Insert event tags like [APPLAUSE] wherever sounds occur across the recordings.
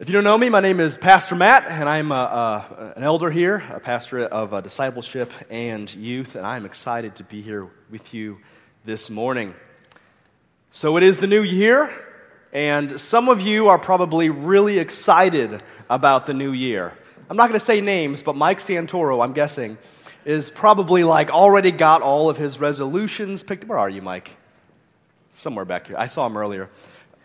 If you don't know me, my name is Pastor Matt, and I'm a, a, an elder here, a pastor of uh, discipleship and youth, and I'm excited to be here with you this morning. So it is the new year, and some of you are probably really excited about the new year. I'm not going to say names, but Mike Santoro, I'm guessing, is probably like already got all of his resolutions picked. Where are you, Mike? Somewhere back here. I saw him earlier.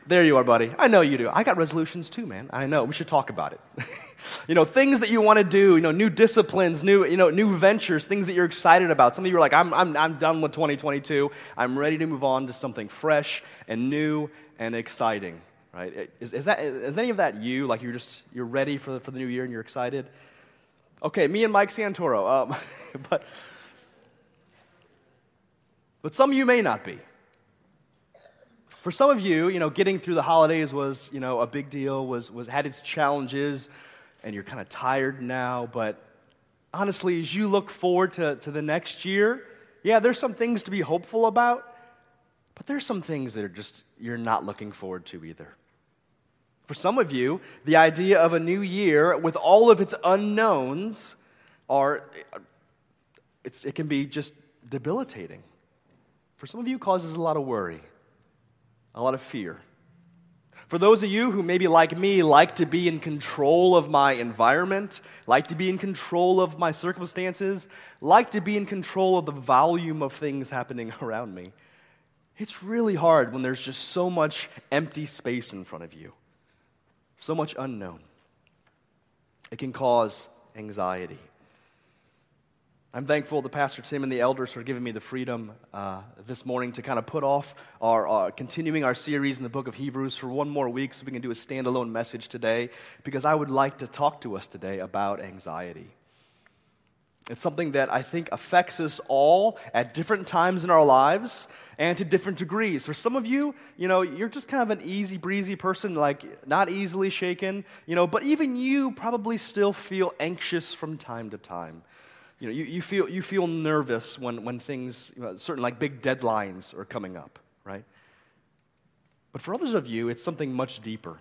There you are, buddy. I know you do. I got resolutions too, man. I know. We should talk about it. [LAUGHS] you know, things that you want to do, you know, new disciplines, new, you know, new ventures, things that you're excited about. Some of you are like, I'm, I'm, I'm done with 2022. I'm ready to move on to something fresh and new and exciting, right? Is, is, that, is any of that you? Like you're just, you're ready for the, for the new year and you're excited? Okay, me and Mike Santoro. Um, [LAUGHS] but, but some of you may not be. For some of you, you know, getting through the holidays was, you know, a big deal, was, was had its challenges, and you're kind of tired now. But honestly, as you look forward to, to the next year, yeah, there's some things to be hopeful about, but there's some things that are just you're not looking forward to either. For some of you, the idea of a new year with all of its unknowns are it can be just debilitating. For some of you, causes a lot of worry a lot of fear. For those of you who maybe like me like to be in control of my environment, like to be in control of my circumstances, like to be in control of the volume of things happening [LAUGHS] around me, it's really hard when there's just so much empty space in front of you, so much unknown. It can cause anxiety. I'm thankful to Pastor Tim and the elders for giving me the freedom uh, this morning to kind of put off our uh, continuing our series in the book of Hebrews for one more week so we can do a standalone message today because I would like to talk to us today about anxiety. It's something that I think affects us all at different times in our lives and to different degrees. For some of you, you know, you're just kind of an easy breezy person, like not easily shaken, you know, but even you probably still feel anxious from time to time. You know, you, you, feel, you feel nervous when, when things, you know, certain like big deadlines are coming up, right? But for others of you, it's something much deeper.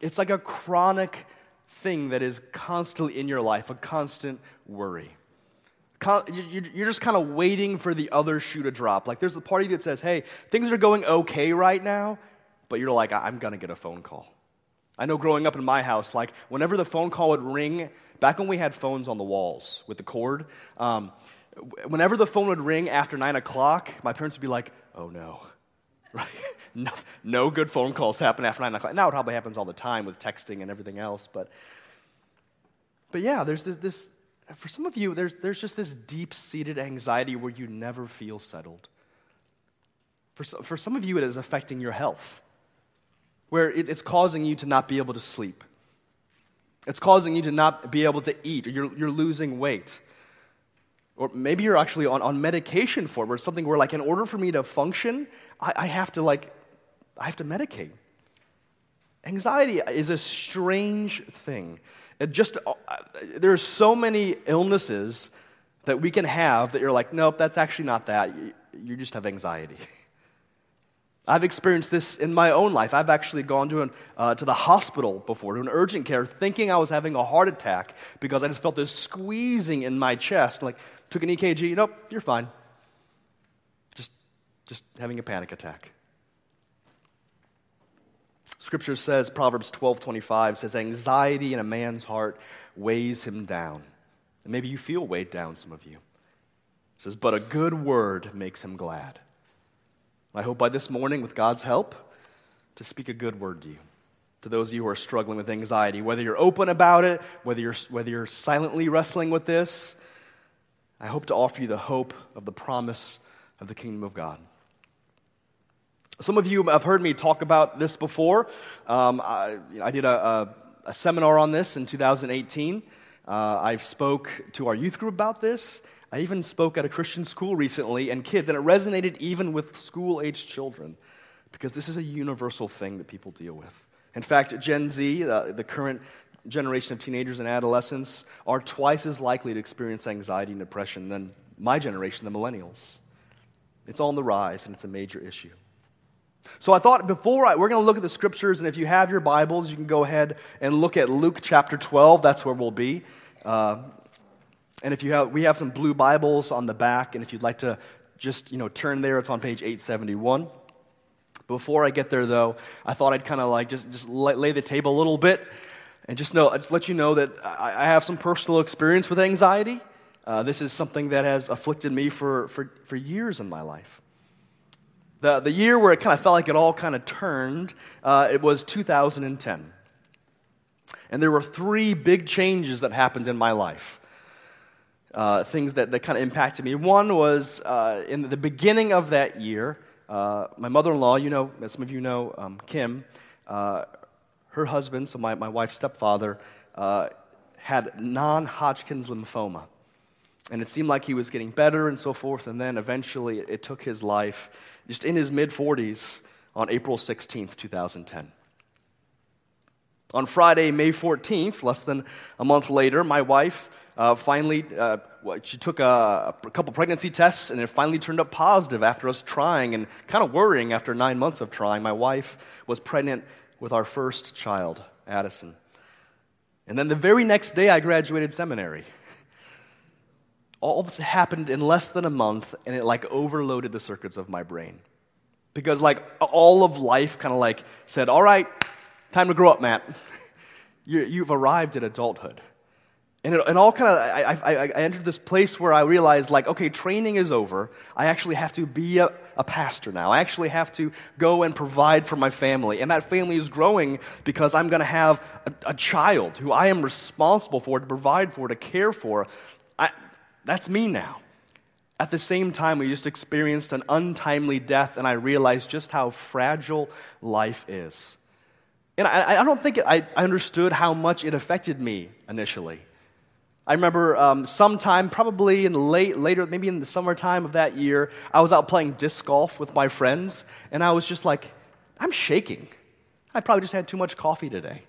It's like a chronic thing that is constantly in your life, a constant worry. You're just kind of waiting for the other shoe to drop. Like there's a party that says, hey, things are going okay right now, but you're like, I'm going to get a phone call. I know growing up in my house, like whenever the phone call would ring, back when we had phones on the walls with the cord, um, whenever the phone would ring after nine o'clock, my parents would be like, oh no. [LAUGHS] Right? no, good phone calls happen after nine o'clock. Now it probably happens all the time with texting and everything else, but, but yeah, there's this, this for some of you, there's, there's just this deep seated anxiety where you never feel settled. For, for some of you, it is affecting your health where it's causing you to not be able to sleep. It's causing you to not be able to eat, or you're, you're losing weight. Or maybe you're actually on, on medication for it, it's something where, like, in order for me to function, I, I have to, like, I have to medicate. Anxiety is a strange thing. It just, uh, there are so many illnesses that we can have that you're like, nope, that's actually not that. You just have anxiety. [LAUGHS] I've experienced this in my own life. I've actually gone to, an, uh, to the hospital before, to an urgent care, thinking I was having a heart attack because I just felt this squeezing in my chest. Like, took an EKG, nope, you're fine. Just, just having a panic attack. Scripture says, Proverbs 12 25 says, anxiety in a man's heart weighs him down. And maybe you feel weighed down, some of you. It says, but a good word makes him glad. I hope by this morning, with God's help, to speak a good word to you. To those of you who are struggling with anxiety, whether you're open about it, whether you're, whether you're silently wrestling with this, I hope to offer you the hope of the promise of the kingdom of God. Some of you have heard me talk about this before. Um, I, I, did a, a, a, seminar on this in 2018. Uh, I spoke to our youth group about this. I even spoke at a Christian school recently and kids, and it resonated even with school aged children because this is a universal thing that people deal with. In fact, Gen Z, uh, the current generation of teenagers and adolescents, are twice as likely to experience anxiety and depression than my generation, the millennials. It's on the rise, and it's a major issue. So I thought before I, we're going to look at the scriptures, and if you have your Bibles, you can go ahead and look at Luke chapter 12. That's where we'll be. Uh, and if you have, we have some blue Bibles on the back, and if you'd like to just you know turn there, it's on page 871. Before I get there, though, I thought I'd kind of like just just lay the table a little bit, and just know, just let you know that I, I have some personal experience with anxiety. Uh, this is something that has afflicted me for, for, for years in my life. The, the year where it kind of felt like it all kind of turned, uh, it was 2010. And there were three big changes that happened in my life. Uh, things that, that kind of impacted me. One was uh, in the beginning of that year, uh, my mother in law, you know, as some of you know, um, Kim, uh, her husband, so my, my wife's stepfather, uh, had non Hodgkin's lymphoma. And it seemed like he was getting better and so forth, and then eventually it took his life just in his mid 40s on April 16th, 2010. On Friday, May 14th, less than a month later, my wife uh, finally, uh, she took a, a, couple pregnancy tests and it finally turned up positive after us trying and kind of worrying after nine months of trying. My wife was pregnant with our first child, Addison. And then the very next day, I graduated seminary. All this happened in less than a month and it like overloaded the circuits of my brain. Because like all of life kind of like said, all right, time to grow up, Matt. [LAUGHS] you have arrived at adulthood. And it, all kind of, I, I, I, entered this place where I realized, like, okay, training is over. I actually have to be a, a pastor now. I actually have to go and provide for my family. And that family is growing because I'm going to have a, a, child who I am responsible for, to provide for, to care for. I, that's me now. At the same time, we just experienced an untimely death, and I realized just how fragile life is. And I, I don't think it, I, I understood how much it affected me initially. I remember um, sometime, probably in late, later, maybe in the summertime of that year, I was out playing disc golf with my friends, and I was just like, I'm shaking. I probably just had too much coffee today.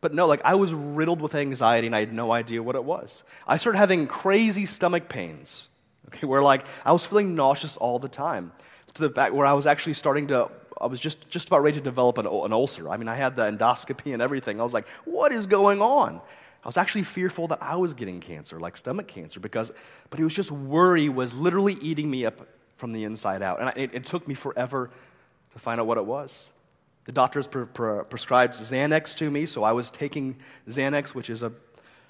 But no, like I was riddled with anxiety and I had no idea what it was. I started having crazy stomach pains, okay, where like I was feeling nauseous all the time to the fact where I was actually starting to, I was just, just about ready to develop an, an ulcer. I mean, I had the endoscopy and everything. I was like, what is going on? I was actually fearful that I was getting cancer, like stomach cancer, because, but it was just worry was literally eating me up from the inside out. And it, it took me forever to find out what it was. The doctors pre- pre- prescribed Xanax to me, so I was taking Xanax, which is a,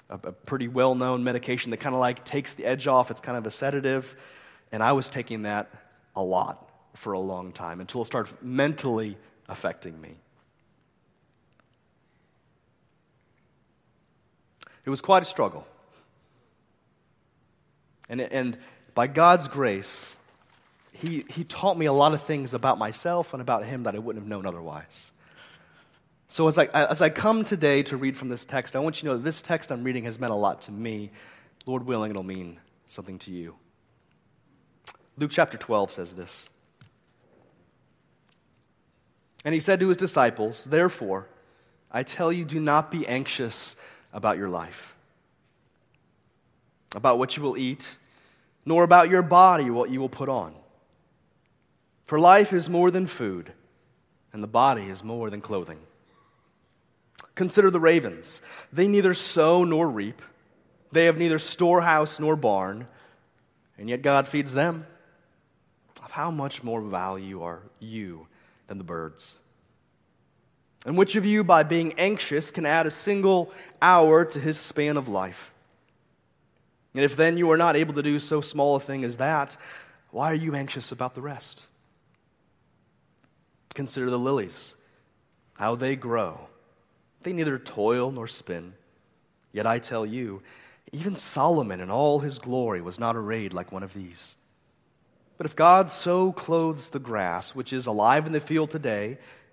a, a pretty well known medication that kind of like takes the edge off. It's kind of a sedative. And I was taking that a lot for a long time until it started mentally affecting me. It was quite a struggle. And, and by God's grace, he, he taught me a lot of things about myself and about Him that I wouldn't have known otherwise. So, as I, as I come today to read from this text, I want you to know that this text I'm reading has meant a lot to me. Lord willing, it'll mean something to you. Luke chapter 12 says this. And he said to his disciples, Therefore, I tell you, do not be anxious about your life, about what you will eat, nor about your body, what you will put on. For life is more than food, and the body is more than clothing. Consider the ravens. They neither sow nor reap, they have neither storehouse nor barn, and yet God feeds them. Of how much more value are you than the birds? And which of you, by being anxious, can add a single hour to his span of life? And if then you are not able to do so small a thing as that, why are you anxious about the rest? Consider the lilies, how they grow. They neither toil nor spin. Yet I tell you, even Solomon in all his glory was not arrayed like one of these. But if God so clothes the grass, which is alive in the field today,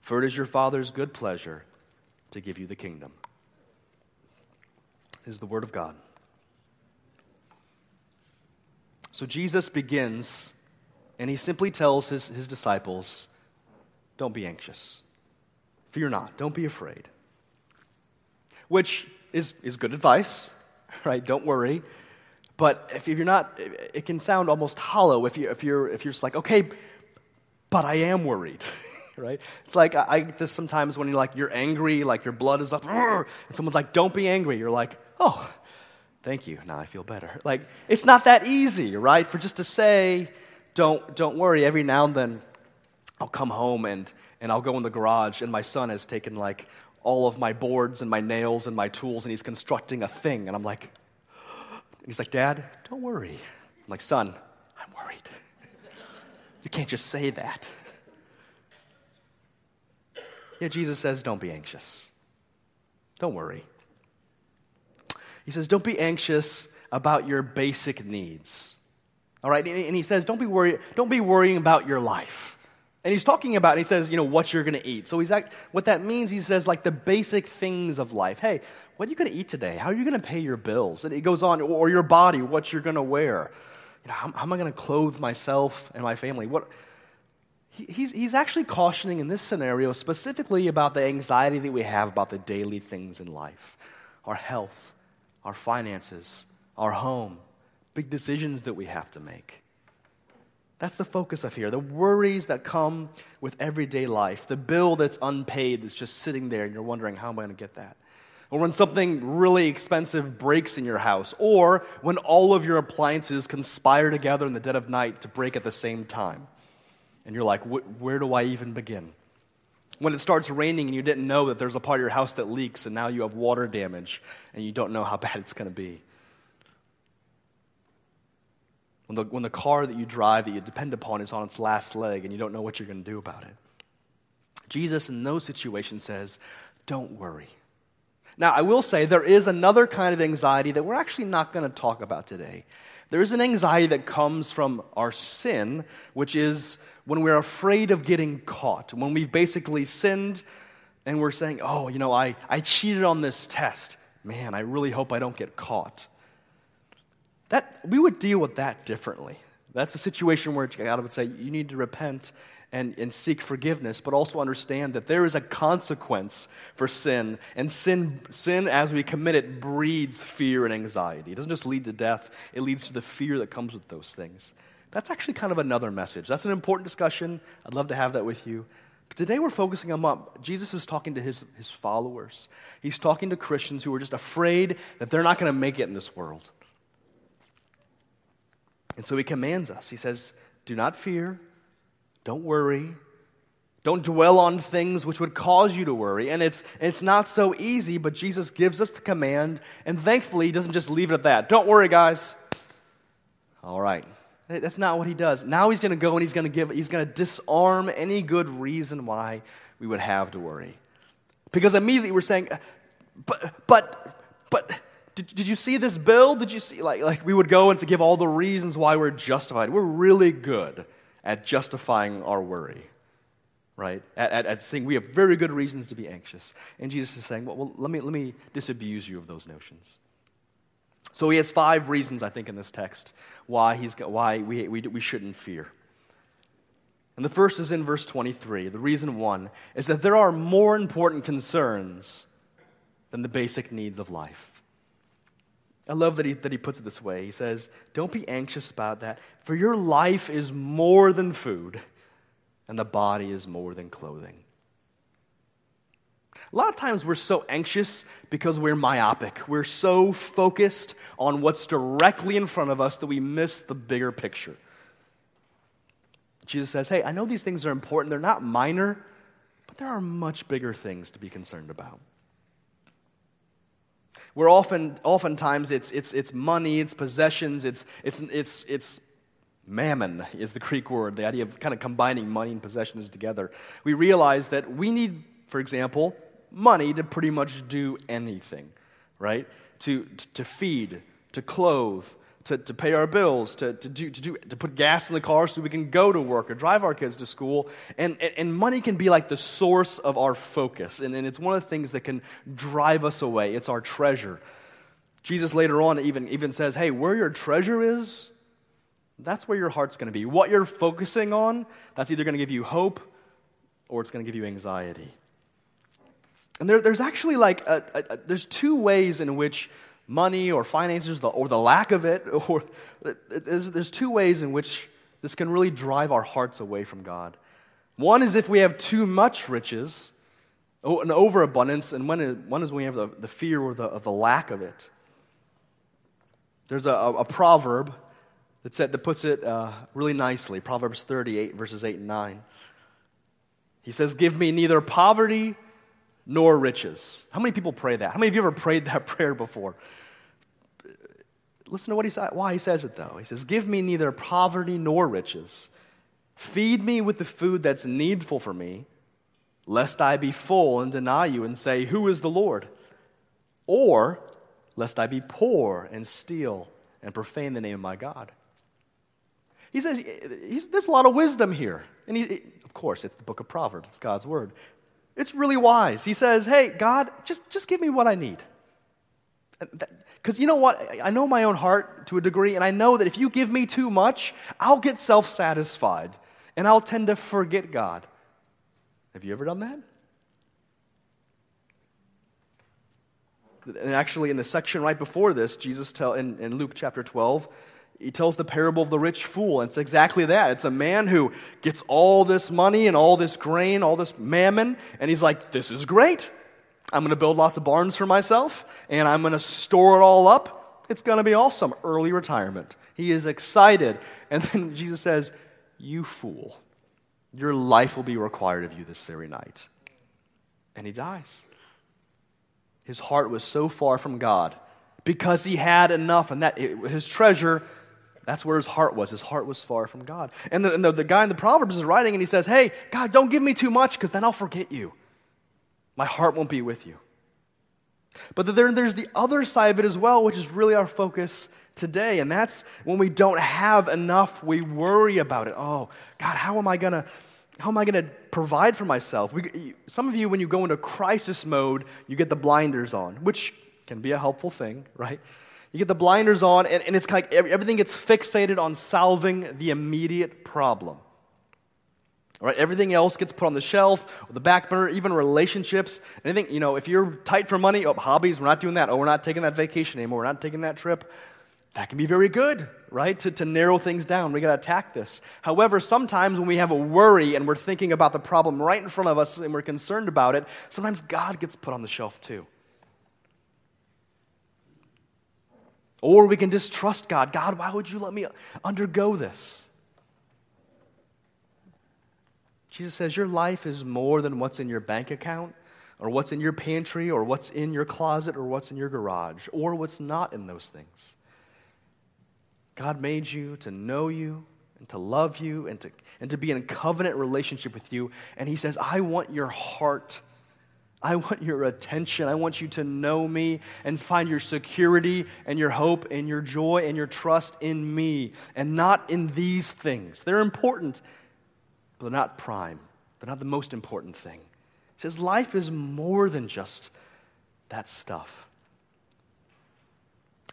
for it is your Father's good pleasure to give you the kingdom. This is the Word of God. So Jesus begins, and he simply tells his, his disciples, Don't be anxious. Fear not. Don't be afraid. Which is, is good advice, [LAUGHS] right? Don't worry. But if you're not, it can sound almost hollow if, you, if, you're, if you're just like, okay, but I am worried. [LAUGHS] right? It's like I, I, get this sometimes when you're like you're angry, like your blood is up, and someone's like, "Don't be angry." You're like, "Oh, thank you. Now I feel better." Like it's not that easy, right? For just to say, "Don't don't worry." Every now and then, I'll come home and and I'll go in the garage, and my son has taken like all of my boards and my nails and my tools, and he's constructing a thing, and I'm like, [GASPS] he's like, "Dad, don't worry." I'm like, "Son, I'm worried." [LAUGHS] You can't just say that. Yeah, Jesus says, don't be anxious. Don't worry. He says, don't be anxious about your basic needs. All right? And he says, don't be, worry, don't be worrying about your life. And he's talking about, he says, you know, what you're going to eat. So he's act, what that means, he says, like the basic things of life. Hey, what are you going to eat today? How are you going to pay your bills? And it goes on, or your body, what you're going to wear. You know, how, how am I going to clothe myself and my family? What, he's, he's actually cautioning in this scenario specifically about the anxiety that we have about the daily things in life our health, our finances, our home, big decisions that we have to make. That's the focus of here. The worries that come with everyday life, the bill that's unpaid that's just sitting there and you're wondering, how am I going to get that? Or when something really expensive breaks in your house, or when all of your appliances conspire together in the dead of night to break at the same time and you're like, where do I even begin? When it starts raining and you didn't know that there's a part of your house that leaks and now you have water damage and you don't know how [LAUGHS] bad it's going to be. When the, when the car that you drive that you depend upon is on its last leg and you don't know what you're going to do about it. Jesus, in those situations, says, Don't worry. Now, I will say there is another kind of anxiety that we're actually not going to talk about today. There is an anxiety that comes from our sin, which is when we're afraid of getting caught, when we've basically sinned and we're saying, oh, you know, I, I cheated on this test. Man, I really hope I don't get caught. That, we would deal with that differently. That's a situation where God would say, you need to repent and, and seek forgiveness, but also understand that there is a consequence for sin. And sin, sin, as we commit it, breeds fear and anxiety. It doesn't just lead to death, it leads to the fear that comes with those things. That's actually kind of another message. That's an important discussion. I'd love to have that with you. But today we're focusing on Jesus is talking to his, his followers. He's talking to Christians who are just afraid that they're not going to make it in this world. And so he commands us. He says, Do not fear, don't worry. Don't dwell on things which would cause you to worry. And it's, it's not so easy, but Jesus gives us the command, and thankfully, He doesn't just leave it at that. Don't worry, guys. All right. That's not what He does. Now He's going to go and He's going to give, He's going to disarm any good reason why we would have to worry. Because immediately we're saying, but, but, but, did, did you see this bill? Did you see, like, like we would go and to give all the reasons why we're justified. We're really good at justifying our worry, right? At, at, at, saying we have very good reasons to be anxious. And Jesus is saying, well, well, let, me, let me disabuse you of those notions. So he has five reasons, I think, in this text why, he's, why we, we, we shouldn't fear. And the first is in verse 23. The reason one is that there are more important concerns than the basic needs of life. I love that he, that he puts it this way. He says, Don't be anxious about that, for your life is more than food, and the body is more than clothing. A lot of times we're so anxious because we're myopic. We're so focused on what's directly in front of us that we miss the bigger picture. Jesus says, Hey, I know these things are important. They're not minor, but there are much bigger things to be concerned about where often, oftentimes it's, it's, it's money, it's possessions, it's, it's, it's, it's mammon is the [LAUGHS] Greek word, the idea of kind of combining money and possessions together. We realize that we need, for example, money to pretty much do anything, right? To, to feed, to clothe, to, to pay our bills, to, to, do, to, do, to put gas in the car so we can go to work or drive our kids to school. And, and, and money can be like the source of our focus. And, and it's one of the things that can drive us away. It's our treasure. Jesus later on even, even says, hey, where your treasure is, that's where your heart's going to be. What you're focusing on, that's either going to give you hope or it's going to give you anxiety. And there, there's actually like, a, a, a, there's two ways in which money or finances or the lack of it, [LAUGHS] or there's, two ways in which this can really drive our hearts away from God. One is if we have too much riches, an overabundance, and one is, when we have the, fear or the, of the lack of it. There's a, a, a proverb that, said, that puts it uh, really nicely Proverbs 38, verses 8 and 9. He says, Give me neither poverty nor riches. How many people pray that? How many of you ever prayed that [LAUGHS] prayer before? Listen to what he said, why he says it though. He says, Give me neither poverty nor riches. Feed me with the food that's needful for me, lest I be full and deny you and say, Who is the Lord? Or lest I be poor and steal and profane the name of my God. He says, there's a lot of wisdom here. And he, of course, it's the book of Proverbs, it's God's word. It's really wise. He says, Hey, God, just, just give me what I need. Because you know what? I know my own heart to a degree, and I know that if you give me too much, I'll get self satisfied and I'll tend to forget God. Have you ever done that? And actually, in the section right before this, Jesus tell in, in Luke chapter 12, he tells the parable of the rich fool. And it's exactly that. It's a man who gets all this money and all this grain, all this mammon, and he's like, This is great. I'm going to build lots of barns for myself, and I'm going to store it all up. It's going to be awesome. Early retirement. He is excited. And [LAUGHS] then Jesus says, You fool. Your life will be required of you this very night. And he dies. His heart was so far from God because he had enough, and that his treasure that's where his heart was. His heart was far from God. And the, and the, the guy in the Proverbs is writing and he says, Hey, God, don't give me too much because then I'll forget you. My heart won't be with you. But then there's the other side of it as well, which is really our focus today. And that's when we don't have enough, we worry about it. Oh, God, how am I going to. How am I going to provide for myself? We, some of you, when you go into crisis mode, you get the blinders on, which can be a helpful thing, right? You get the blinders on, and, and it's like everything gets fixated on solving the immediate problem. Right? Everything else gets put on the shelf, or the back burner, even relationships. Anything, you know, if you're tight for money, oh, hobbies, we're not doing that. Oh, we're not taking that vacation anymore. We're not taking that trip. That can be very good, right? To, to narrow things down. We got to attack this. However, sometimes when we have a worry and we're thinking about the problem right in front of us and we're concerned about it, sometimes God gets put on the shelf too. Or we can distrust God. God, why would you let me undergo this? Jesus says, Your life is more than what's in your bank account, or what's in your pantry, or what's in your closet, or what's in your garage, or what's not in those things. God made you to know you and to love you and to, and to be in a covenant relationship with you. And He says, I want your heart I want your attention. I want you to know me and find your security and your hope and your joy and your trust in me and not in these things. They're important, but they're not prime. They're not the most important thing. He says life is more than just that stuff.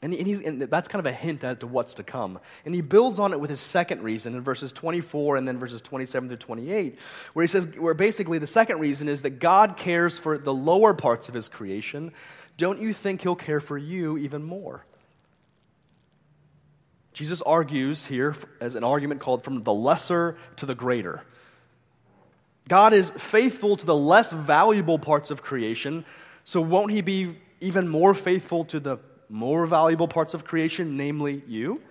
And, and, and, that's kind of a hint as to what's to come. And he builds on it with his second reason in verses 24 and then verses 27 to 28, where he says, where basically the second reason is that God cares for the lower parts of his creation. Don't you think he'll care for you even more? Jesus argues here as an argument called from the lesser to the greater. God is faithful to the less valuable parts of creation, so won't he be even more faithful to the more valuable parts of creation, namely you.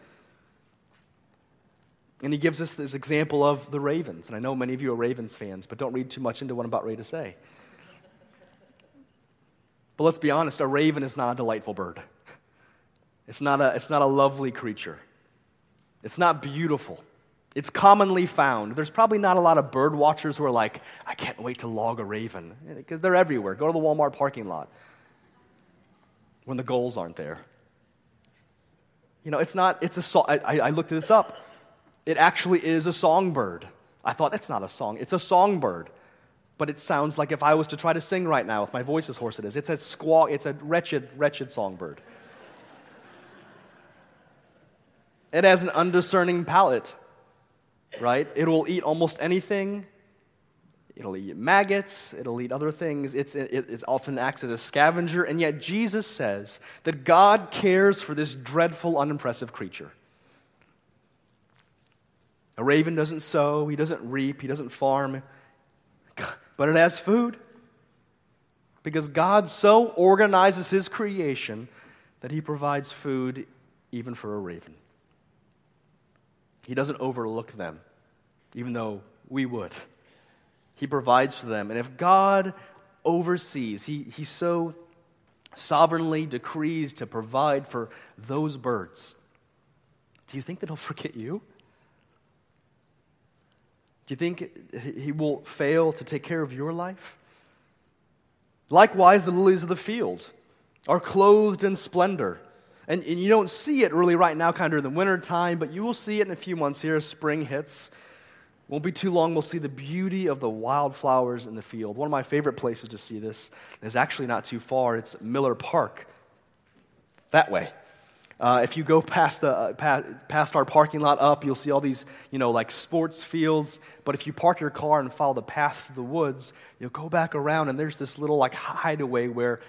And he gives us this example of the ravens. And I know many of you are Ravens fans, but don't read too much into what I'm about ready to say. But let's be honest, a raven is not a delightful bird. It's not a, it's not a lovely creature. It's not beautiful. It's commonly found. There's probably not a lot of bird watchers who are like, I can't wait to log a raven, because they're everywhere. Go to the Walmart parking lot when the goals aren't there. You know, it's not, it's a song. I, I looked this up. It actually is a songbird. I thought, that's not a song. It's a songbird. But it sounds like if I was to try to sing right now, if my voice as hoarse it is, it's a squawk, it's a wretched, wretched songbird. It has an undiscerning palate, right? It will eat almost anything. It'll eat maggots, it'll eat other things. It's, it, it often acts as a scavenger, and yet Jesus says that God cares for this dreadful, unimpressive creature. A raven doesn't sow, he doesn't reap, he doesn't farm, but it has food. Because God so organizes his creation that he provides food even for a raven. He doesn't overlook them, even though we would. He provides for them. And if God oversees, he, he so sovereignly decrees to provide for those birds, do you think that he'll [LAUGHS] forget you? Do you think he will fail to take care of your life? Likewise, the lilies of the field are clothed in splendor. And, and you don't see it really right now, kind of in the winter time, but you will see it in a few months here as spring hits. Won't be too long, we'll see the beauty of the wildflowers in the field. One of my favorite places to see this is actually not too far. It's Miller Park, that way. Uh, if you go past, the, uh, past, past, our parking lot up, you'll see all these, you know, like sports fields. But if you park your car and follow the path through the woods, you'll go back around, and there's this little, like, hideaway where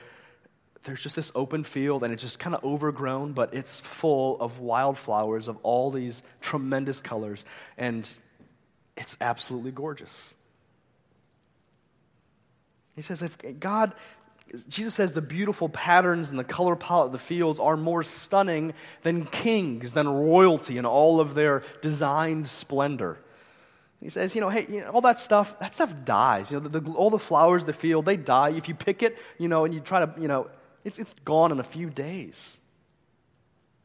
there's just this open field, and it's just kind of overgrown, but it's full of wildflowers of all these tremendous colors. And it's absolutely gorgeous. He says, if God, Jesus says the beautiful patterns and the color palette of the fields are more stunning than kings, than royalty, and all of their designed splendor. He says, you know, hey, you know, all that stuff, that stuff dies. You know, the, the, all the flowers the field, they die. If you pick it, you know, and you try to, you know, it's, it's gone in a few days.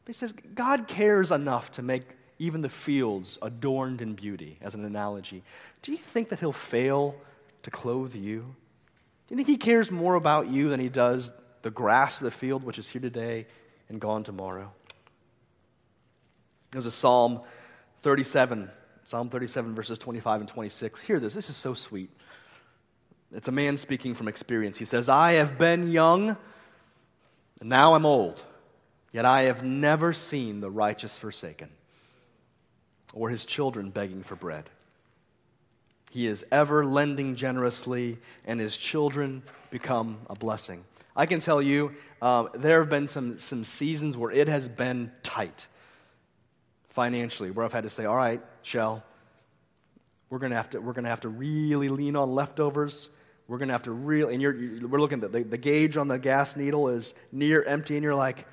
He says, God cares enough to make even the fields adorned in beauty, as an analogy, do you think that he'll fail to clothe you? Do you think he cares more about you than he does the grass of the field, which is here today and gone tomorrow? There's a Psalm 37, Psalm 37, verses 25 and 26. Hear this, this is so sweet. It's a man speaking from experience. He says, I have been young, and now I'm old, yet I have never seen the righteous forsaken or his children begging for bread. He is ever lending generously, and his children become a blessing. I can tell you, um, there have been some, some seasons where it has been tight financially, where I've had to say, all right, Shell, we're going to have to, we're going to have to really lean on leftovers. We're going to have to really, and you're, you're we're looking at the, the gauge on the gas needle is near empty, and you're like,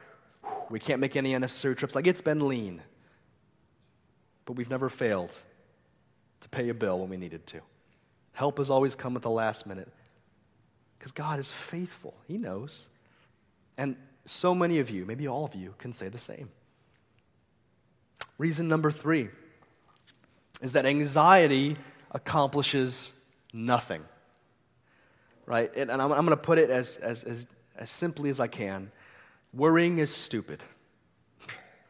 we can't make any unnecessary trips. Like, it's been lean but we've never failed to pay a bill when we needed to. Help has always come at the last minute because God is faithful. He knows. And so many of you, maybe all of you, can say the same. Reason number three is that anxiety accomplishes nothing. Right? And I'm, I'm going to put it as, as, as, as simply as I can worrying is stupid.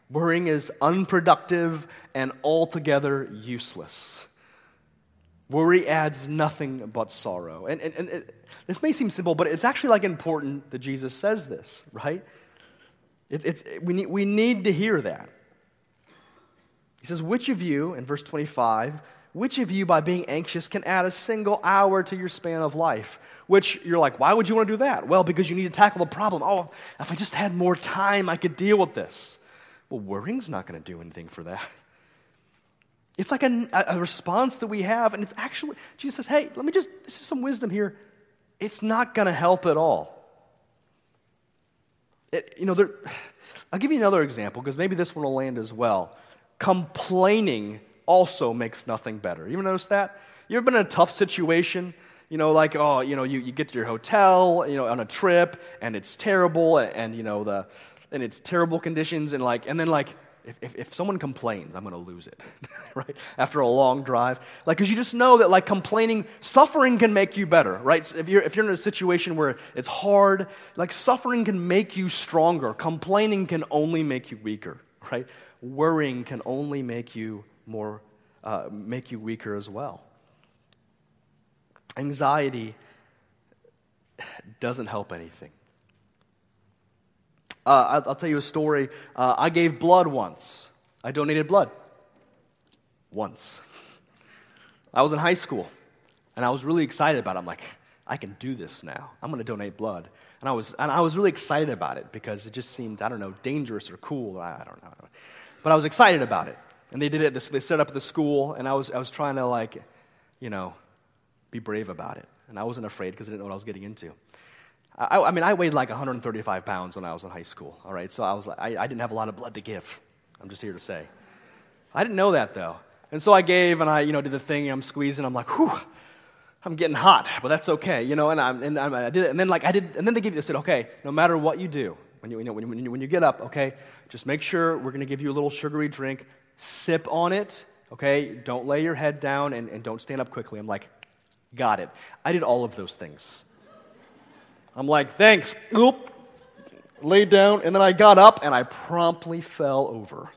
Worrying is unproductive and altogether useless. Worry adds nothing but sorrow. And, and, and it, this may seem simple, but it's actually like important that Jesus says this, right? It, it's, we, need, we need to hear that. He says, Which of you, in verse 25, which of you, by being anxious, can add a single hour to your span of life? Which you're like, why would you want to do that? Well, because you need to tackle the problem. Oh, if I just had more time, I could deal with this. Well, worrying's not going to do anything for that. It's like a, a, response that we have, and it's actually, Jesus says, hey, let me just, this is some wisdom here. It's not going to help at all. It, you know, there, I'll give you another example because maybe this one will land as well. Complaining also makes nothing better. You ever notice that? You ever been in a tough situation? You know, like, oh, you know, you, you get to your hotel, you know, on a trip, and it's terrible, and, and you know, the, and it's terrible conditions and like and then like if, if, if someone complains i'm going to lose it [LAUGHS] right after a long drive like because you just know that like complaining suffering can make you better right so if you're if you're in a situation where it's hard like suffering can make you stronger complaining can only make you weaker right? Worrying can only make you more, uh, make you weaker as well. Anxiety doesn't help anything. Uh, I'll, tell you a story. Uh, I gave blood once. I donated blood once. I was in high school, and I was really excited about it. I'm like, I can do this now. I'm going to donate blood. And I, was, and I was really excited about it because it just seemed, I don't know, dangerous or cool. I, I don't know. But I was excited about it. And they did it, they set up the school, and I was, I was trying to, like, you know, be brave about it. And I wasn't afraid because I didn't know what I was getting into. I, I, mean, I weighed like 135 pounds when I was in high school, all right? So I, was, I, I didn't have a lot of blood to give. I'm just here to say. I didn't know that, though. And so I gave, and I, you know, did the thing, and I'm squeezing. I'm like, whew, I'm getting hot, but that's okay, you know. And, I, and I did it, and then like I did, and then they gave, they said, okay, no matter what you do, when you, you know, when you, when you get up, okay, just make sure we're going to give you a little sugary drink. Sip on it, okay. Don't lay your head down, and, and don't stand up quickly. I'm like, got it. I did all of those things. I'm like, thanks. Oop. Laid down, and then I got up, and I promptly fell over,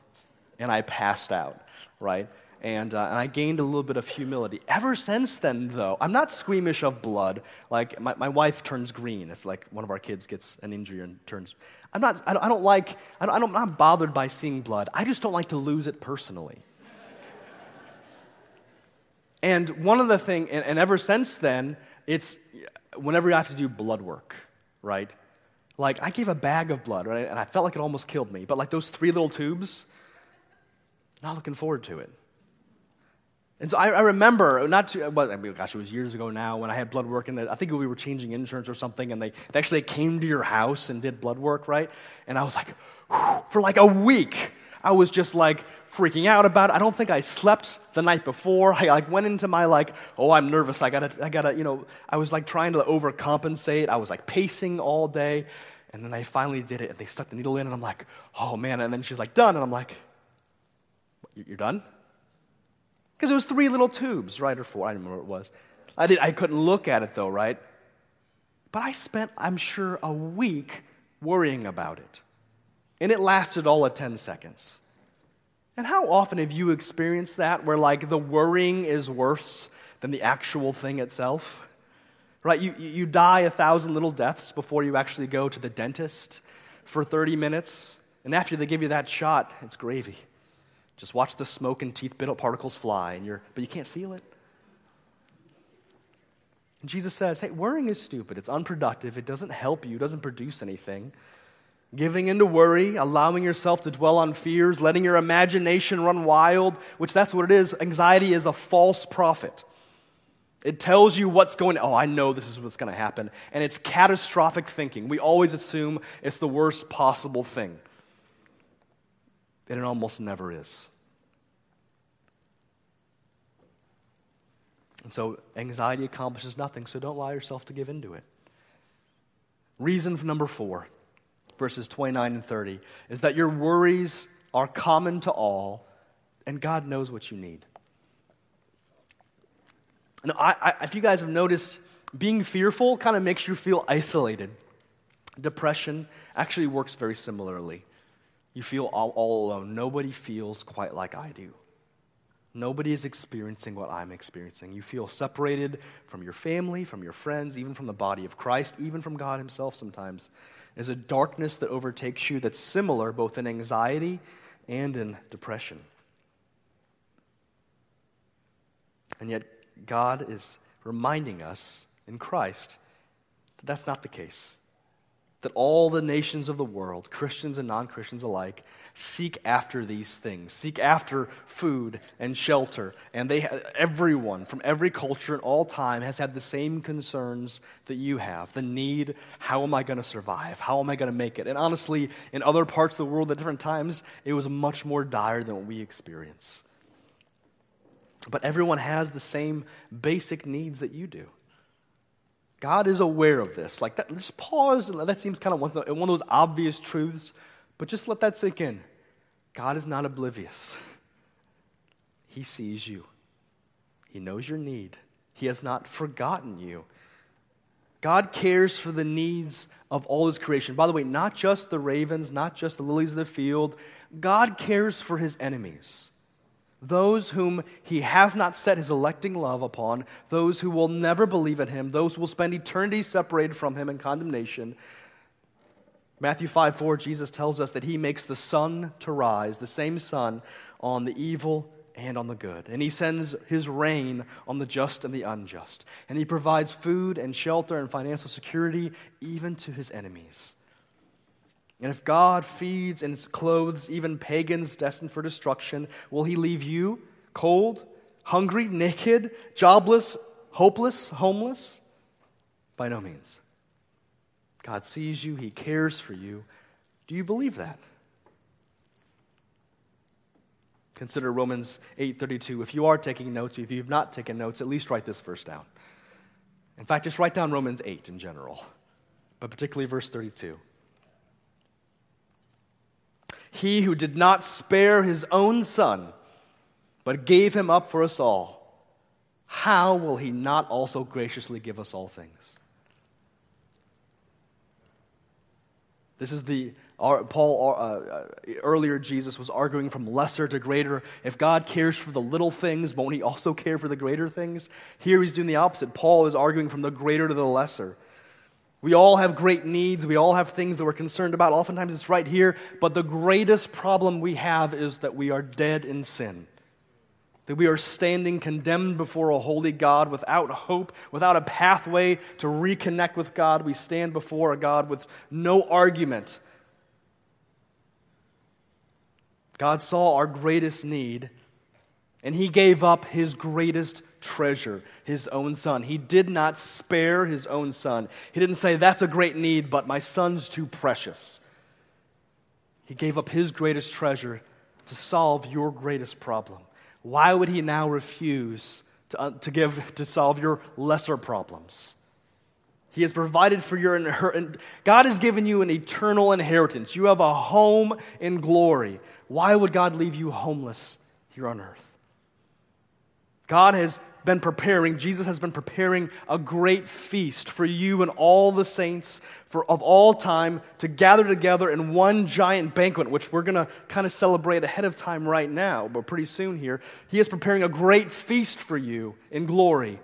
and I passed out. Right and, uh, and I gained a little bit of humility. Ever since then, though, I'm not squeamish of blood. Like, my, my wife turns green if, like, one of our kids gets an injury and turns. I'm not, I don't, I don't like, I don't, I'm not bothered by seeing blood. I just don't like to lose it personally. and one of the things, and, and ever since then, it's whenever you have to do blood work, right? Like, I gave a bag of blood, right? And I felt like it almost killed me. But, like, those three little tubes, not looking forward to it. And so I, I remember, not too, well, I mean, gosh, it was years ago now when I had blood work, and I think we were changing insurance or something, and they, they actually came to your house and did blood work, right? And I was like, whew, for like a week, I was just like freaking out about it. I don't think I slept the night before. [LAUGHS] I like went into my like, oh, I'm nervous. I gotta, I gotta, you know, I was like trying to overcompensate. I was like pacing all day. And then I finally did it, and they stuck the needle in, and I'm like, oh man. And then she's like, done. And I'm like, you're done? Because it was three little tubes, right? Or four, I don't remember what it was. I, did, I couldn't look at it though, right? But I spent, I'm sure, a week worrying about it. And it lasted all of 10 seconds. And how often have you experienced that where, like, the worrying is worse than the actual thing itself? Right? You, you die a thousand little deaths before you actually go to the dentist for 30 minutes. And after they give you that shot, it's gravy. Just watch the smoke and teeth bit particles fly, and you're, but you can't feel it. And Jesus says, hey, worrying is stupid. It's unproductive. It doesn't help you, it doesn't produce anything. Giving into worry, allowing yourself to dwell on fears, letting your imagination run wild, which that's what it is. Anxiety is a false prophet. It tells you what's going Oh, I know this is what's going to happen. And it's catastrophic thinking. We always assume it's the worst possible thing and it almost never is. And so anxiety accomplishes nothing, so don't allow yourself to give into it. Reason number four, verses 29 and 30, is that your worries are common to all, and God knows what you need. Now, I, I, if you guys have noticed, being fearful kind of makes you feel isolated. Depression actually works very similarly. You feel all, all alone. Nobody feels quite like I do. Nobody is experiencing what I'm experiencing. You feel separated from your family, from your friends, even from the body of Christ, even from God Himself sometimes. There's a darkness that overtakes you that's similar both in anxiety and in depression. And yet, God is reminding us in Christ that that's not the case that all the nations of the world, Christians and non Christians alike, seek after these things, seek after food and shelter. And they, everyone from every culture in all time has had the same concerns that you have the need how am I going to survive? How am I going to make it? And honestly, in other parts of the world at different times, it was much more dire than what we experience. But everyone has the same basic needs that you do. God is aware of this. Like that, just pause. That seems kind of one of those obvious truths, but just let that sink in. God is not oblivious. He sees you. He knows your need. He has not forgotten you. God cares for the needs of all his creation. By the way, not just the ravens, not just the lilies of the field. God cares for his enemies. Those whom he has not set his electing love upon, those who will never believe in him, those who will spend eternity separated from him in condemnation. Matthew 5 4, Jesus tells us that he makes the sun to rise, the same sun, on the evil and on the good. And he sends his rain on the just and the unjust. And he provides food and shelter and financial security even to his enemies. And if God feeds and clothes even pagans destined for destruction, will he leave you cold, hungry, naked, jobless, hopeless, homeless? By no means. God sees you, he cares for you. Do you believe that? Consider Romans 8:32. If you are taking notes, if you've not taken notes, at least write this verse down. In fact, just write down Romans 8 in general, but particularly verse 32. He who did not spare his own son, but gave him up for us all, how will he not also graciously give us all things? This is the Paul, uh, uh, earlier, Jesus was arguing from lesser to greater. If God cares for the little things, won't he also care for the greater things? Here he's doing the opposite. Paul is arguing from the greater to the lesser. We all have great needs. We all have things that we're concerned about. Oftentimes it's right here. But the greatest problem we have is that we are dead in sin. That we are standing condemned before a holy God without hope, without a pathway to reconnect with God. We stand before a God with no argument. God saw our greatest need and he gave up his greatest treasure, his own son. He did not spare his own son. He didn't say, That's a great need, but my son's too precious. He gave up his greatest treasure to solve your greatest problem. Why would he now refuse to, uh, to, give, to solve your lesser problems? He has provided for your inheritance. God has given you an eternal inheritance. You have a home in glory. Why would God leave you homeless here on earth? God has been preparing, Jesus has been preparing a great feast for you and all the saints for, of all time to gather together in one giant banquet, which we're going to kind of celebrate ahead of time right now, but pretty soon here. He is preparing a great feast for you in glory.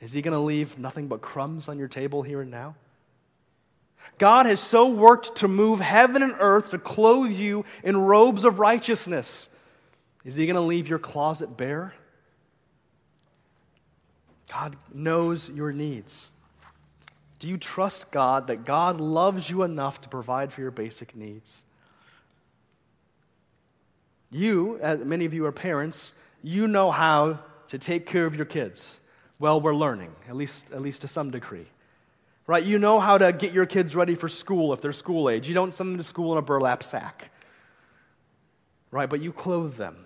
Is he going to leave nothing but crumbs on your table here and now? God has so worked to move heaven and earth to clothe you in robes of righteousness. Is he going to leave your closet bare? God knows your needs. Do you trust God that God loves you enough to provide for your basic needs? You, as many of you are parents, you know how to take care of your kids. Well, we're learning, at least, at least to some degree. Right? You know how to get your kids ready for school if they're school age. You don't send them to school in a burlap sack. Right? But you clothe them.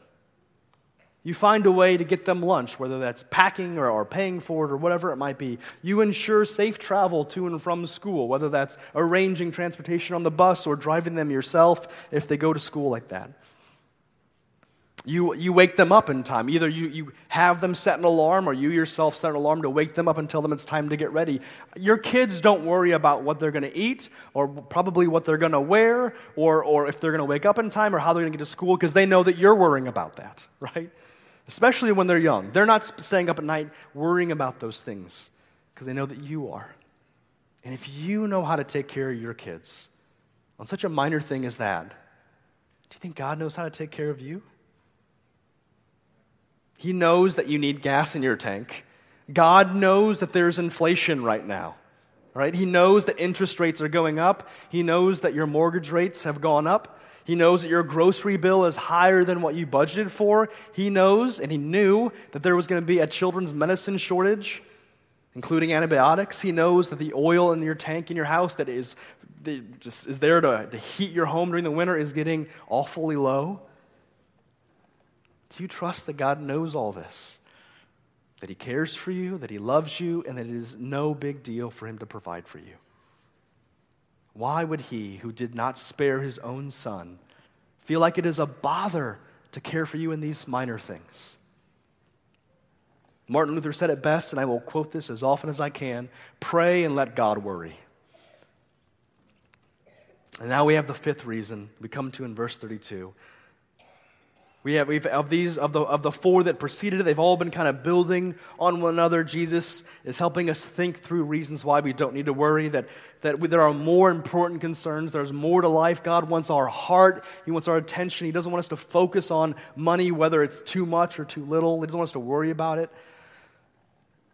You find a way to get them lunch, whether that's packing or, or, paying for it or whatever it might be. You ensure safe travel to and from school, whether that's arranging transportation on the bus or driving them yourself if they go to school like that. You, you wake them up in time. Either you, you have them set an alarm or you yourself set an alarm to wake them up and tell them it's time to get ready. Your kids don't worry about what they're going to eat or probably what they're going to wear or, or if they're going to wake up in time or how they're going to get to school because they know that you're worrying about that, [LAUGHS] right? Especially when they're young. They're not staying up at night worrying about those things because they know that you are. And if you know how to take care of your kids on such a minor thing as that, do you think God knows how to take care of you? He knows that you need gas in your tank. God knows that there's inflation right now. Right? He knows that interest rates are going up. He knows that your mortgage rates have gone up. He knows that your grocery bill is higher than what you budgeted for. He knows and he knew that there was going to be a children's medicine shortage, including antibiotics. He knows that the oil in your tank in your house that is, that just is there to, to heat your home during the winter is getting awfully low. Do you trust that God knows all this? That He cares for you, that He loves you, and that it is no big deal for Him to provide for you? Why would he, who did not spare his own son, feel like it is a bother to care for you in these minor things? Martin Luther said it best, and I will quote this as often as I can pray and let God worry. And now we have the fifth reason we come to in verse 32. We have we've, of these of the of the four that preceded it, they've all been kind of building on one another. Jesus is helping us think through reasons why we don't need to worry. That that we, there are more important concerns. There's more to life. God wants our heart. He wants our attention. He doesn't want us to focus on money, whether it's too much or too little. He doesn't want us to worry about it.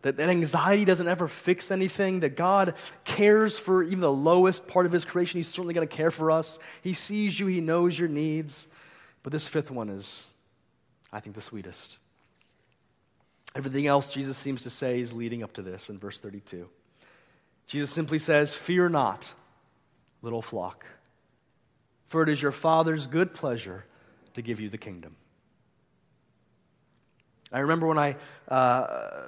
That, that anxiety doesn't ever fix anything. That God cares for even the lowest part of His creation. He's certainly going to care for us. He sees you. He knows your needs. But this fifth one is, I think, the sweetest. Everything else Jesus seems to say is leading up to this in verse 32. Jesus simply says, Fear not, little flock, for it is your Father's good pleasure to give you the kingdom. I remember when I uh,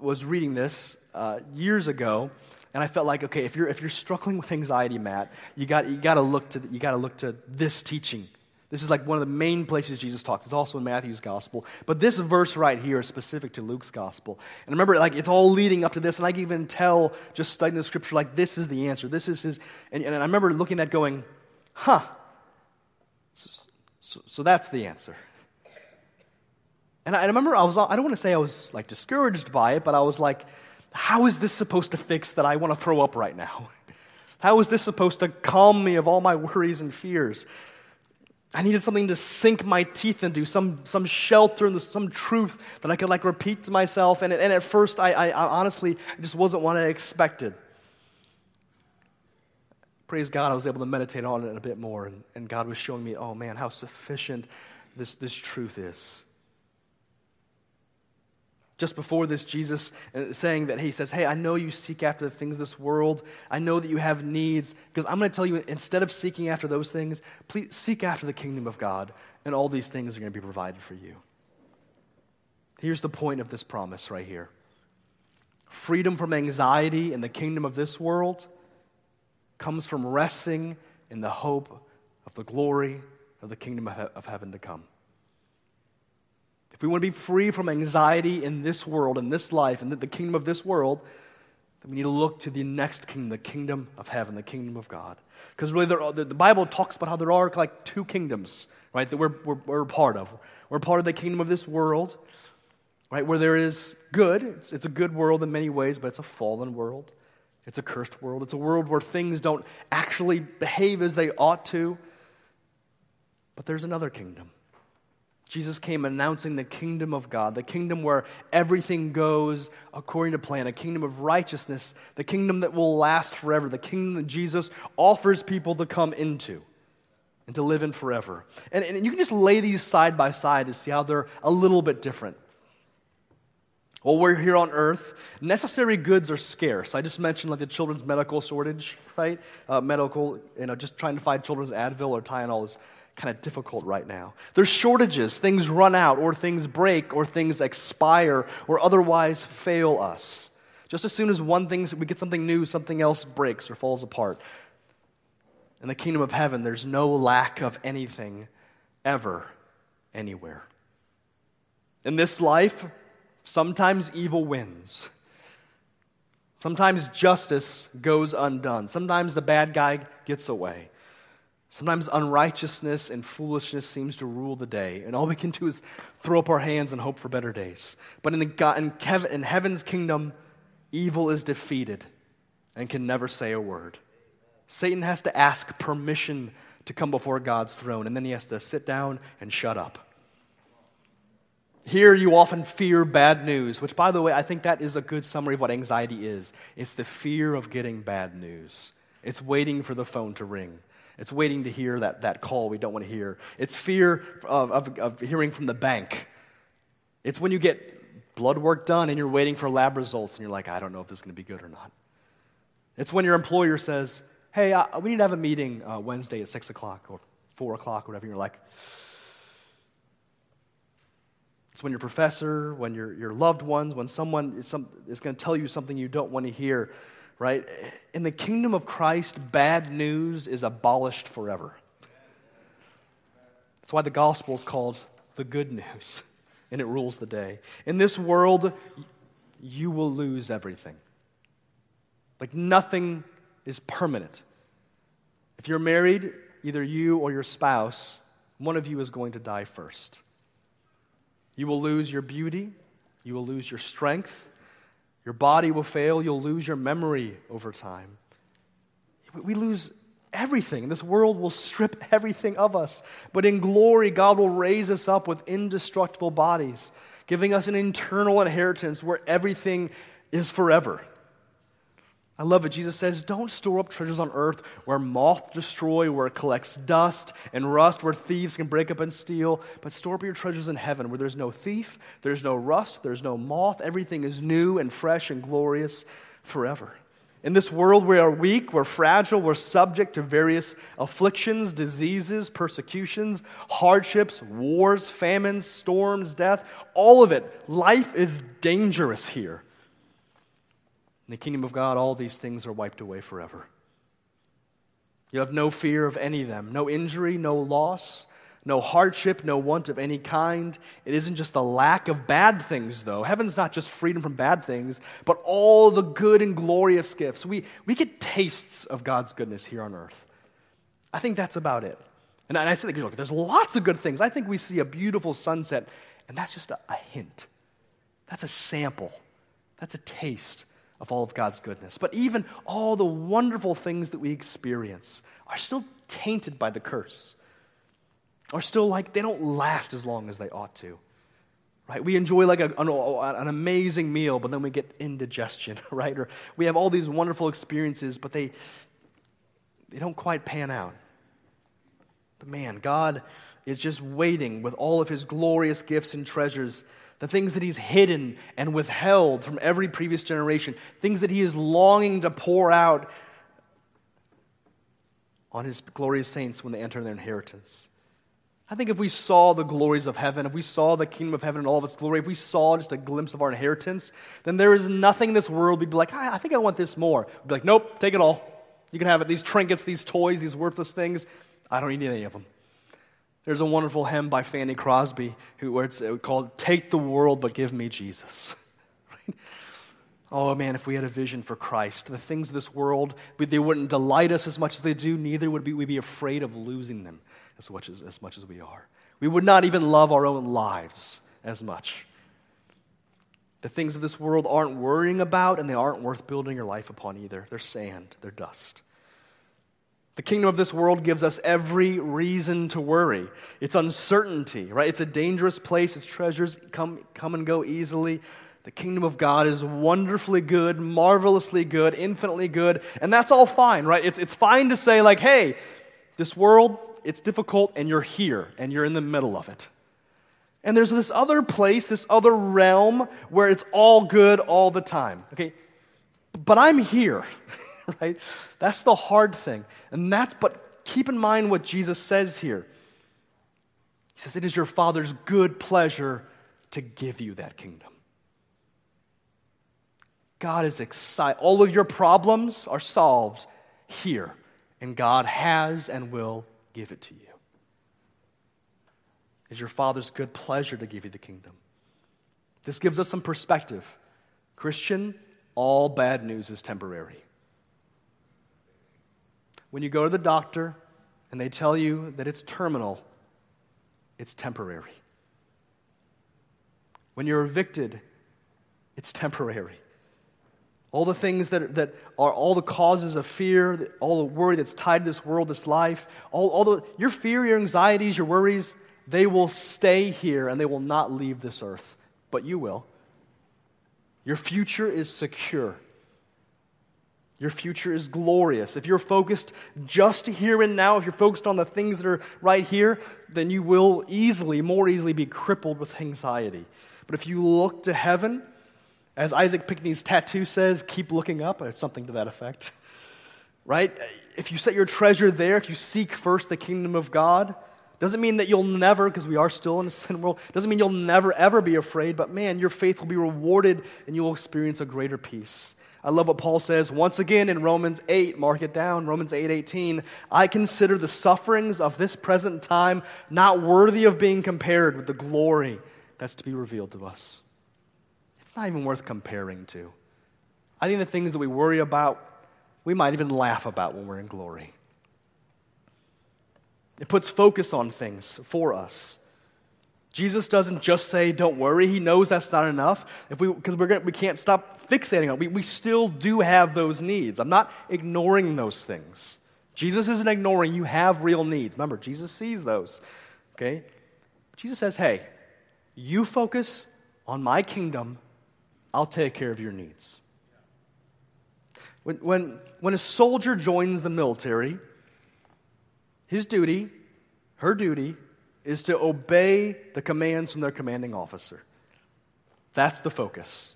was reading this uh, years ago, and I felt like, okay, if you're, if you're struggling with anxiety, Matt, you got, you got to look to you got to look to this teaching this is like one of the main places Jesus talks. It's also in Matthew's gospel. But this verse right here is specific to Luke's gospel. And remember, like it's all leading up to this, and I can even tell just studying the scripture, like this is the answer. This is his. And, and I remember looking at going, huh. So, so, so that's the answer. And I, I remember I was, I don't want to say I was like discouraged by it, but I was like, how is this supposed to fix that I want to throw up right now? [LAUGHS] How is this supposed to calm me of all my worries and fears? I needed something to sink my teeth into, some, some shelter and some truth that I could like repeat to myself. And, and at first, I, I, I honestly just wasn't what I expected. Praise God, I was able to meditate on it a bit more. And, and God was showing me, oh man, how sufficient this, this truth is. Just before this, Jesus uh, saying that he says, Hey, I know you seek after the things of this world. I know that you have needs. Because I'm going to tell you, instead of seeking after those things, please seek after the kingdom of God, and all these things are going to be provided for you. Here's the point of this promise right here freedom from anxiety in the kingdom of this world comes from resting in the hope of the glory of the kingdom of heaven to come. If we want to be free from anxiety in this world, in this life, in the kingdom of this world, then we need to look to the next kingdom, the kingdom of heaven, the kingdom of God. Because really, there, the, the Bible talks about how there are like two kingdoms, right, that we're, we're, we're part of. We're part of the kingdom of this world, right, where there is good. It's, it's a good world in many ways, but it's a fallen world. It's a cursed world. It's a world where things don't actually behave as they ought to. But there's another kingdom Jesus came announcing the kingdom of God, the kingdom where everything goes according to plan, a kingdom of righteousness, the kingdom that will last forever, the kingdom that Jesus offers people to come into and to live in forever. And, and you can just lay these side by side to see how they're a little bit different. While we're here on earth, necessary goods are scarce. I just mentioned like the children's medical shortage, right? Uh, medical, you know, just trying to find children's Advil or Tylenol is kind of difficult right now. There's shortages, things run out, or things break, or things expire, or otherwise fail us. Just as soon as one thing, we get something new, something else breaks or falls apart. In the kingdom of heaven, there's no lack of anything ever, anywhere. In this life, sometimes evil wins. Sometimes justice goes undone. Sometimes the bad guy gets away. Sometimes unrighteousness and foolishness seems to rule the day, and all we can do is throw up our hands and hope for better days. But in, the God, in, Kev, in heaven's kingdom, evil is defeated and can never say a word. Satan has to ask permission to come before God's throne, and then he has to sit down and shut up. Here, you often fear bad news, which, by the way, I think that is a good summary of what anxiety is. It's the fear of getting bad news, it's waiting for the phone to ring. It's waiting to hear that, that call we don't want to hear. It's fear of, of, of hearing from the bank. It's when you get blood work done and you're waiting for lab results and you're like, I don't know if this is going to be good or not. It's when your employer says, Hey, uh, we need to have a meeting uh, Wednesday at 6 o'clock or 4 o'clock or whatever. And you're like, it's when your professor, when your, your loved ones, when someone is, some, is going to tell you something you don't want to hear right? In the kingdom of Christ, bad news is abolished forever. That's why the gospel is called the good news. [LAUGHS] and it rules the day. In this world, you will lose everything. Like nothing is permanent. If you're married, either you or your spouse, one of you is going to die first. You will lose your beauty, you will lose your strength, your body will fail, you'll lose your memory over time. We lose everything. This world will strip everything of us. But in glory, God will raise us up with indestructible bodies, giving us an eternal inheritance where everything is forever. I love it. Jesus says, Don't store up treasures on earth where moth destroy, where it collects dust and rust, where thieves can break up and steal, but store up your treasures in heaven where there's no thief, there's no rust, there's no moth. Everything is new and fresh and glorious forever. In this world, we are weak, we're fragile, we're subject to various afflictions, diseases, persecutions, hardships, wars, famines, storms, death, all of it. Life is dangerous here. In the kingdom of God, all these things are wiped away forever. You have no fear of any of them, no injury, no loss, no hardship, no want of any kind. It isn't just the lack of bad things, though. Heaven's not just freedom from bad things, but all the good and glorious gifts. We, we get tastes of God's goodness here on earth. I think that's about it. And I say, look, there's lots of good things. I think we see a beautiful sunset, and that's just a, a hint. That's a sample. That's a taste of all of God's goodness. But even all the wonderful things that we experience are still tainted by the curse are still like they don't last as long as they ought to. Right? We enjoy like a, an, an amazing meal, but then we get indigestion, [LAUGHS] right? Or we have all these wonderful experiences, but they, they don't quite pan out. But man, God is just waiting with all of his glorious gifts and treasures, the things that he's hidden and withheld from every previous generation, things that he is longing to pour out on his glorious saints when they enter in their inheritance. I think if we saw the glories of heaven, if we saw the kingdom of heaven and all of its glory, if we saw just a glimpse of our inheritance, then there is nothing in this world we'd be like, I think I want this more. We'd be like, nope, take it all. You can have it. These trinkets, these toys, these worthless things, I don't need any of them. There's a wonderful hymn by Fanny Crosby who, where it's uh, called Take the World, but Give Me Jesus. [LAUGHS] Oh man, if we had a vision for Christ, the things of this world, they wouldn't delight us as much as they do, neither would we be afraid of losing them as much as, as much as we are. We would not even love our own lives as much. The things of this world aren't worrying about, and they aren't worth building your life upon either. They're sand, they're dust. The kingdom of this world gives us every reason to worry. It's uncertainty, right? It's a dangerous place. Its treasures come, come and go easily. The kingdom of God is wonderfully good, marvelously good, infinitely good, and that's all fine, right? It's, it's fine to say, like, hey, this world, it's difficult, and you're here, and you're in the middle of it. And there's this other place, this other realm where it's all good all the time. Okay? But I'm here, [LAUGHS] [LAUGHS] right? That's the hard thing. And that's, but keep in mind what Jesus says here. He says, It is your Father's good pleasure to give you that kingdom. God is excited. All of your problems are solved here, and God has and will give it to you. It's your Father's good pleasure to give you the kingdom. This gives us some perspective. Christian, all bad news is temporary. When you go to the doctor and they tell you that it's terminal, it's temporary. When you're evicted, it's temporary. All the things that, that are all the causes of fear, all the worry that's tied to this world, this life, all, all the, your fear, your anxieties, your worries, they will stay here and they will not leave this earth. But you will. Your future is secure. Your future is glorious. If you're focused just here and now, if you're focused on the things that are right here, then you will easily, more easily, be crippled with anxiety. But if you look to heaven, as Isaac Pinckney's tattoo says, keep looking up, or something to that effect. [LAUGHS] Right? If you set your treasure there, if you seek first the kingdom of God, doesn't mean that you'll never, because we are still in a [LAUGHS] sin world, doesn't mean you'll never ever be afraid, but man, your faith will be rewarded and you will experience a greater peace. I love what Paul says once again in Romans 8, mark it down, Romans 8 18. I consider the sufferings of this present time not worthy of being compared with the glory that's to be revealed to us. It's not even worth comparing to. I think the things that we worry about, we might even laugh about when we're in glory. It puts focus on things for us. Jesus doesn't just say, don't worry. He knows that's not enough. If we, because gonna, we can't stop fixating on it. We, we still do have those needs. I'm not ignoring those things. Jesus isn't ignoring you have real needs. Remember, Jesus sees those. Okay? Jesus says, hey, you focus on my kingdom, I'll take care of your needs. When, when, when a soldier joins the military, his duty, her duty, is to obey the commands from their commanding officer. That's the focus.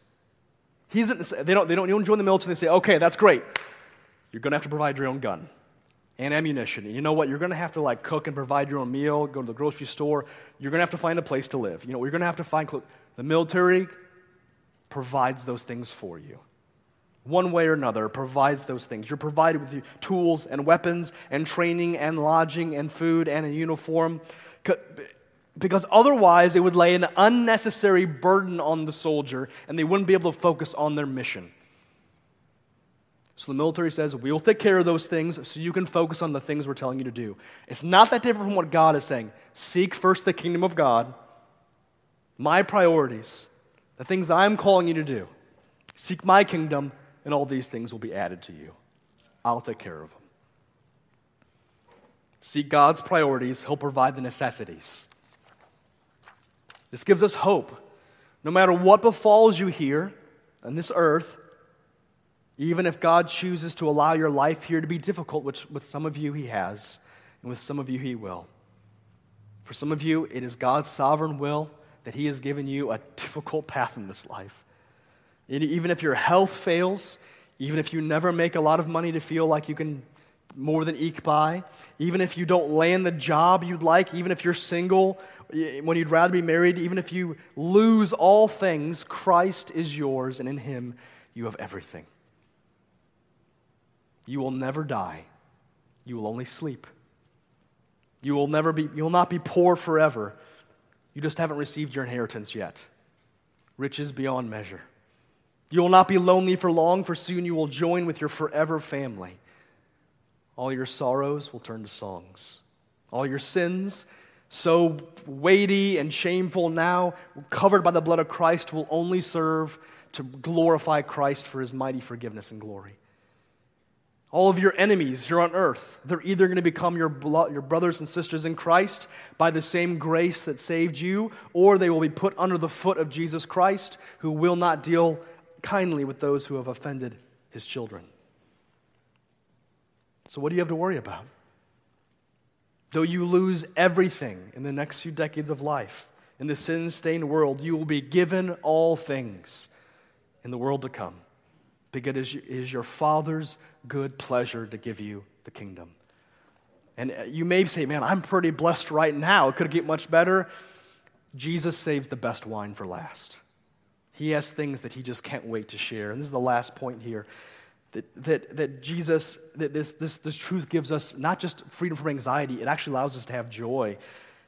They, don't, they, don't, join the military and they say, okay, that's great. You're going to have to provide your own gun and ammunition. And you know what? You're going to have to like cook and provide your own meal, go to the grocery store. You're going to have to find a place to live. You know, you're going to have to find. The military provides those things for you. One way or another, provides those things. You're provided with tools and weapons and training and lodging and food and a uniform. Because otherwise, it would lay an unnecessary burden on the soldier and they wouldn't be able to focus on their mission. So the military says, We will take care of those things so you can focus on the things we're telling you to do. It's not that different from what God is saying. Seek first the kingdom of God, my priorities, the things I'm calling you to do. Seek my kingdom, and all these things will be added to you. I'll take care of them. Seek God's priorities, He'll provide the necessities. This gives us hope. No matter what befalls you here on this earth, even if God chooses to allow your life here to be difficult, which with some of you He has, and with some of you He will. For some of you, it is God's sovereign will that He has given you a difficult path in this life. even if your health fails, even if you never make a lot of money to feel like you can more than eke by, even if you don't land the job you'd like, even if you're single when you'd rather be married, even if you lose all things, Christ is yours, and in Him you have everything. You will never die. You will only sleep. You will never be you will not be poor forever. You just haven't received your inheritance yet. Riches beyond measure. You will not be lonely for long, for soon you will join with your forever family. All your sorrows will turn to songs. All your sins, so weighty and shameful now, covered by the blood of Christ, will only serve to glorify Christ for his mighty forgiveness and glory. All of your enemies here on earth, they're either going to become your, blood, your brothers and sisters in Christ by the same grace that saved you, or they will be put under the foot of Jesus Christ, who will not deal kindly with those who have offended his children. So, what do you have to worry about? Though you lose everything in the next few decades of life, in the sin stained world, you will be given all things in the world to come because it is your Father's good pleasure to give you the kingdom. And uh, you may say, man, I'm pretty blessed right now. It could get much better. Jesus saves the best wine for last. He has things that he just can't wait to share. And this is the last point here that, that, that Jesus, that this, this, this truth gives us not just freedom from anxiety, it actually allows us to have joy.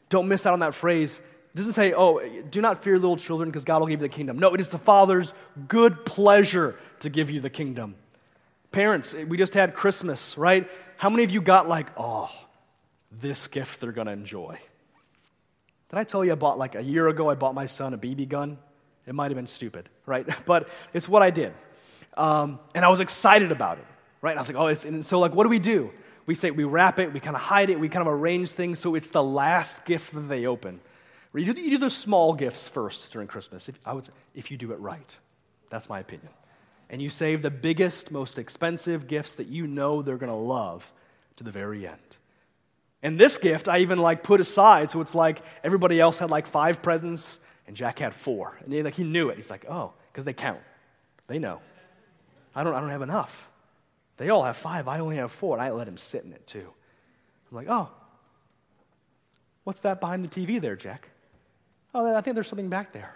Don't miss out on that phrase. It doesn't say, oh, do not fear little children because God will give you the kingdom. No, it is the Father's good pleasure to give you the kingdom. Parents, we just had Christmas, right? How many of you got like, oh, this gift they're going to enjoy? Did I tell you I bought like a year ago, I bought my son a BB gun? It might have been stupid, right? [LAUGHS] But it's what I did. Um, and I was excited about it, right? I was like, oh, it's, and so like, what do we do? We say, we wrap it, we kind of hide it, we kind of arrange things so it's the last gift that they open. You do, you do the small gifts first during Christmas, if, I would say, if you do it right. That's my opinion. And you save the biggest, most expensive gifts that you know they're going to love to the very end. And this gift I even like put aside, so it's like everybody else had like five presents and Jack had four. And he, like, he knew it. He's like, oh, because they count. They know. I don't, I don't have enough. They all have five. I only have four. And I let him sit in it too. I'm like, oh, what's that behind the TV there, Jack? Oh, I think there's something back there.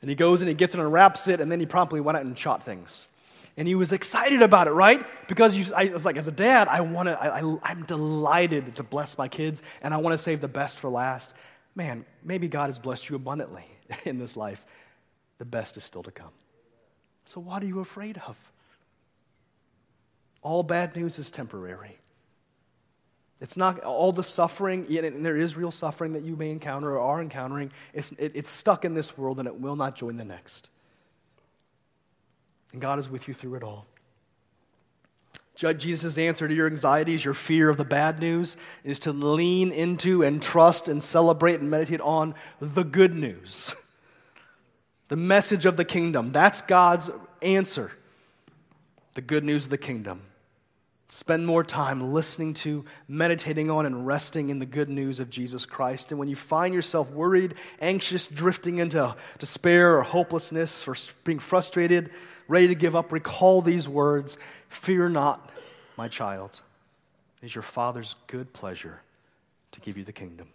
And he goes and he gets it and unwraps it, and then he promptly went out and shot things. And he was excited about it, right? Because you, I was like, as a dad, I want to, I, I, I'm delighted to bless my kids, and I want to save the best for last. man, maybe God has blessed you abundantly [LAUGHS] in this life. The best is still to come. So, what are you afraid of? All bad news is temporary. It's not all the suffering, and there is real suffering that you may encounter or are encountering. It's, it, it's stuck in this world and it will not join the next. And God is with you through it all. Jesus' answer to your anxieties, your fear of the bad news, is to lean into and trust and celebrate and meditate on the good news, [LAUGHS] the message of the kingdom. That's God's answer. The good news of the kingdom. Spend more time listening to, meditating on, and resting in the good news of Jesus Christ. And when you find yourself worried, anxious, drifting into despair or hopelessness, or being frustrated, ready to give up, recall these words Fear not, my child. It is your Father's good pleasure to give you the kingdom.